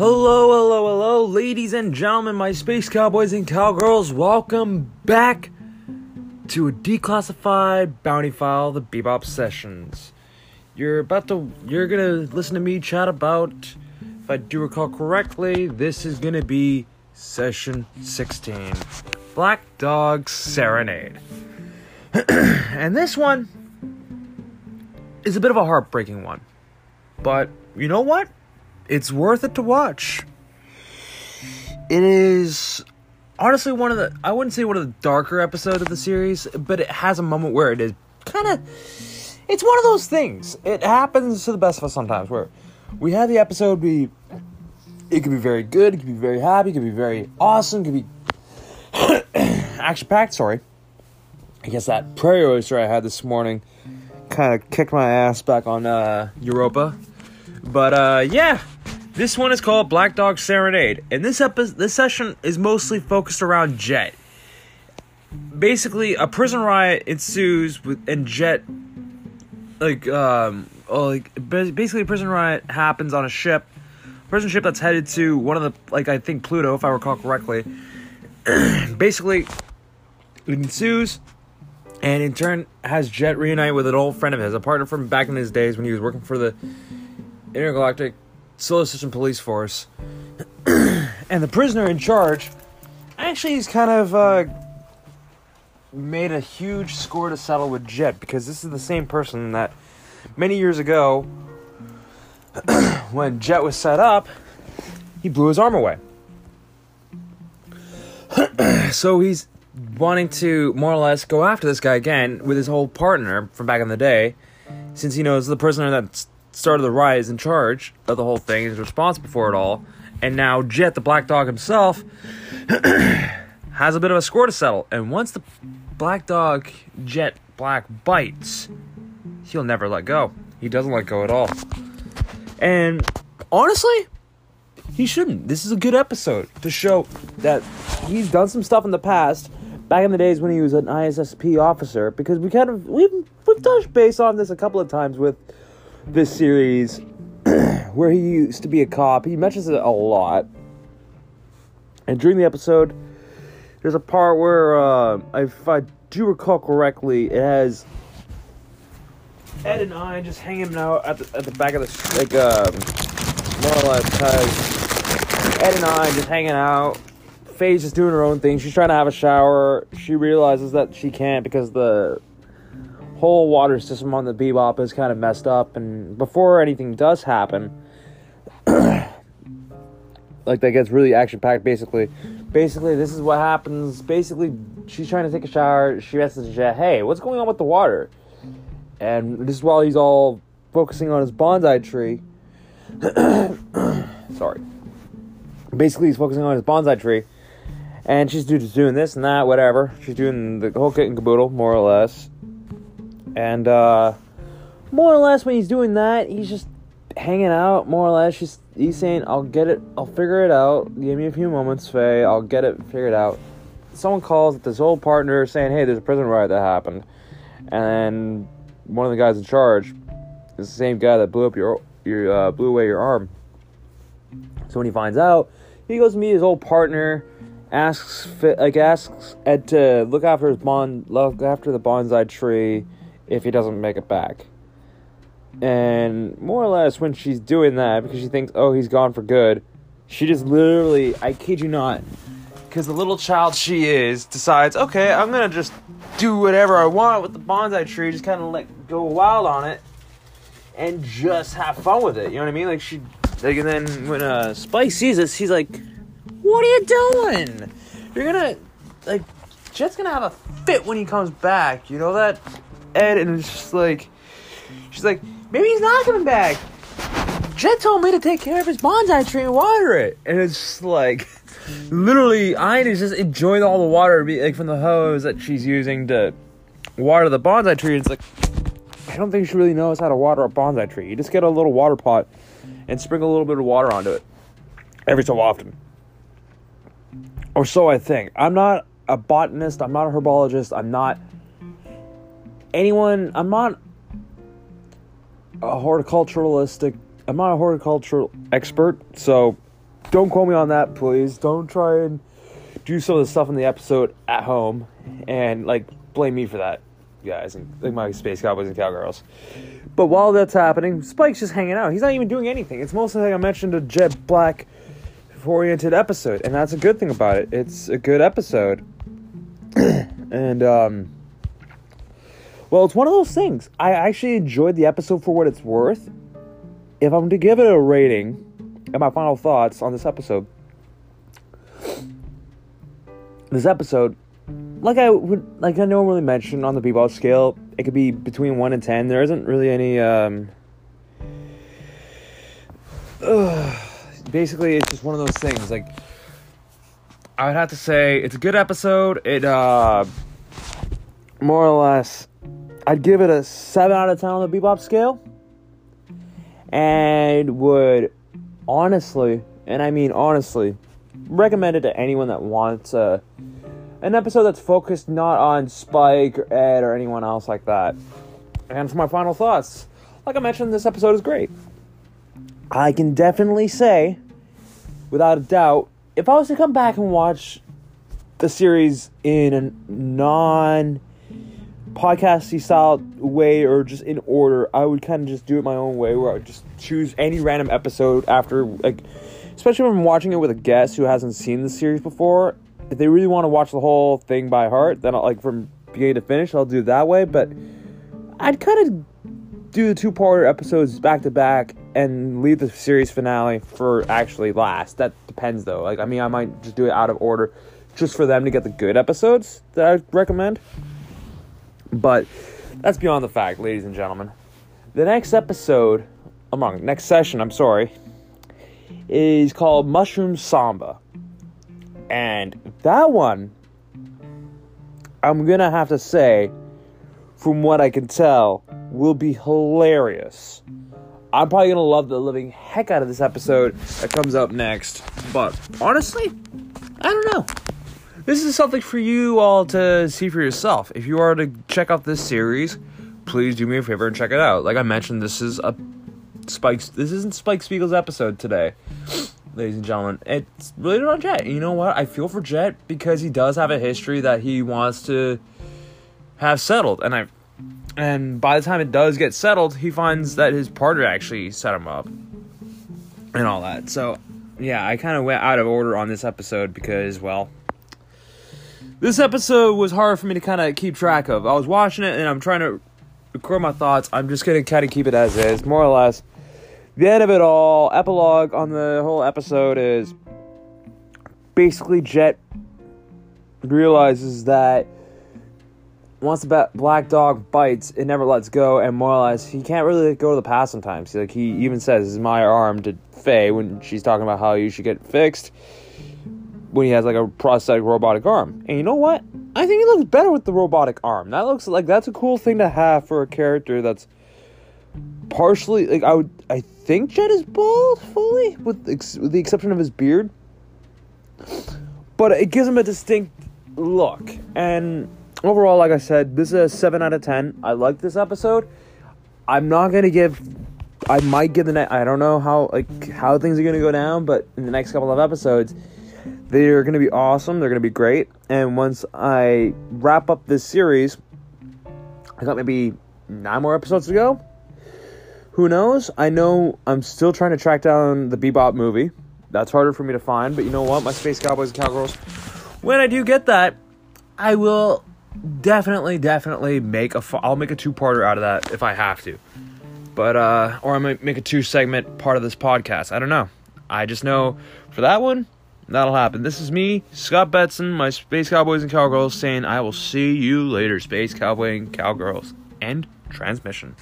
Hello, hello, hello, ladies and gentlemen, my space cowboys and cowgirls. Welcome back to a declassified bounty file, the Bebop Sessions. You're about to, you're gonna listen to me chat about, if I do recall correctly, this is gonna be session 16 Black Dog Serenade. and this one is a bit of a heartbreaking one. But you know what? It's worth it to watch. It is honestly one of the I wouldn't say one of the darker episodes of the series, but it has a moment where it is kind of it's one of those things. It happens to the best of us sometimes where we have the episode be it could be very good, it could be very happy, it could be very awesome, it could be action packed, sorry. I guess that prairie oyster I had this morning kind of kicked my ass back on uh, Europa. But uh, yeah, this one is called Black Dog Serenade, and this episode, this session is mostly focused around Jet. Basically, a prison riot ensues with and Jet, like um, oh, like basically a prison riot happens on a ship, prison ship that's headed to one of the like I think Pluto if I recall correctly. basically, it ensues and in turn has Jet reunite with an old friend of his, a partner from back in his days when he was working for the Intergalactic Solar System Police Force. and the prisoner in charge actually he's kind of uh, made a huge score to settle with Jet because this is the same person that many years ago, when Jet was set up, he blew his arm away. so he's wanting to more or less go after this guy again with his whole partner from back in the day, since he knows the prisoner that started the riot is in charge of the whole thing, is responsible for it all, and now Jet, the Black Dog himself, has a bit of a score to settle. And once the Black Dog Jet Black bites, he'll never let go. He doesn't let go at all. And honestly, he shouldn't. This is a good episode to show that he's done some stuff in the past back in the days when he was an ISSP officer, because we kind of we've we've touched base on this a couple of times with this series, where he used to be a cop. He mentions it a lot, and during the episode, there's a part where, uh, if I do recall correctly, it has Ed and Ein just hanging out at the at the back of the like um, more or less has Ed and Ein just hanging out Faye's just doing her own thing. She's trying to have a shower. She realizes that she can't because the whole water system on the Bebop is kind of messed up. And before anything does happen, like that gets really action packed. Basically, basically this is what happens. Basically, she's trying to take a shower. She messages Jet, "Hey, what's going on with the water?" And this is while he's all focusing on his bonsai tree. Sorry. Basically, he's focusing on his bonsai tree and she's doing this and that, whatever. She's doing the whole kit and caboodle, more or less. And uh, more or less, when he's doing that, he's just hanging out. More or less, she's he's saying, "I'll get it. I'll figure it out. Give me a few moments, Faye. I'll get it figured out." Someone calls this old partner saying, "Hey, there's a prison riot that happened," and one of the guys in charge is the same guy that blew up your your uh, blew away your arm. So when he finds out, he goes to meet his old partner asks like asks Ed to look after his bond look after the bonsai tree if he doesn't make it back. And more or less when she's doing that because she thinks oh he's gone for good, she just literally I kid you not because the little child she is decides okay I'm gonna just do whatever I want with the bonsai tree just kind of like go wild on it and just have fun with it you know what I mean like she like and then when uh Spike sees this he's like what are you doing? You're gonna like Jet's gonna have a fit when he comes back. You know that, Ed? And it's just like she's like, maybe he's not coming back. Jet told me to take care of his bonsai tree and water it, and it's just like literally, Ein is just enjoying all the water like from the hose that she's using to water the bonsai tree. And it's like I don't think she really knows how to water a bonsai tree. You just get a little water pot and sprinkle a little bit of water onto it every so often or so I think. I'm not a botanist, I'm not a herbologist, I'm not anyone, I'm not a horticulturalistic, I'm not a horticultural expert, so don't quote me on that, please. Don't try and do some of the stuff in the episode at home and like blame me for that, guys, and like my space cowboys and cowgirls. But while that's happening, Spike's just hanging out. He's not even doing anything. It's mostly like I mentioned a Jet Black oriented episode, and that's a good thing about it. It's a good episode. and um well, it's one of those things. I actually enjoyed the episode for what it's worth. If I'm to give it a rating and my final thoughts on this episode, this episode, like I would, like I normally mention on the Bebop scale, it could be between one and ten. There isn't really any. Um, basically, it's just one of those things. Like I would have to say, it's a good episode. It uh, more or less, I'd give it a seven out of ten on the Bebop scale, and would honestly, and I mean honestly, recommend it to anyone that wants a an episode that's focused not on Spike or Ed or anyone else like that. And for my final thoughts, like I mentioned, this episode is great. I can definitely say, without a doubt, if I was to come back and watch the series in a non podcasty style way or just in order, I would kind of just do it my own way where I would just choose any random episode after like especially when I'm watching it with a guest who hasn't seen the series before if they really want to watch the whole thing by heart, then I'll, like from beginning to finish, I'll do it that way. But I'd kind of do the two parter episodes back to back and leave the series finale for actually last. That depends though. Like I mean, I might just do it out of order, just for them to get the good episodes that I recommend. But that's beyond the fact, ladies and gentlemen. The next episode, I'm wrong. Next session, I'm sorry, is called Mushroom Samba. And that one, I'm gonna have to say, from what I can tell, will be hilarious. I'm probably gonna love the living heck out of this episode that comes up next. But honestly, I don't know. This is something for you all to see for yourself. If you are to check out this series, please do me a favor and check it out. Like I mentioned, this is a Spike's. This isn't Spike Spiegel's episode today ladies and gentlemen. It's related on Jet. You know what? I feel for Jet because he does have a history that he wants to have settled, and I, and by the time it does get settled, he finds that his partner actually set him up, and all that. So, yeah, I kind of went out of order on this episode because, well, this episode was hard for me to kind of keep track of. I was watching it and I'm trying to record my thoughts. I'm just gonna kind of keep it as is, more or less the end of it all, epilogue on the whole episode is basically Jet realizes that once the black dog bites, it never lets go, and more or less, he can't really go to the past sometimes. Like he even says, "This is my arm" to Faye when she's talking about how you should get fixed when he has like a prosthetic robotic arm. And you know what? I think he looks better with the robotic arm. That looks like that's a cool thing to have for a character that's partially like I would I think Jet is bald fully with, ex- with the exception of his beard. But it gives him a distinct look. And overall like I said, this is a 7 out of 10. I like this episode. I'm not going to give I might give the ne- I don't know how like how things are to go down, but in the next couple of episodes they're going to be awesome. They're going to be great. And once I wrap up this series, I got maybe nine more episodes to go who knows? I know I'm still trying to track down the Bebop movie. That's harder for me to find, but you know what? My Space Cowboys and Cowgirls. When I do get that, I will definitely, definitely make a. I'll make a two-parter out of that if I have to. But uh, or I might make a two-segment part of this podcast. I don't know. I just know for that one, that'll happen. This is me, Scott Betson, my Space Cowboys and Cowgirls, saying I will see you later, Space Cowboy and Cowgirls. End transmission.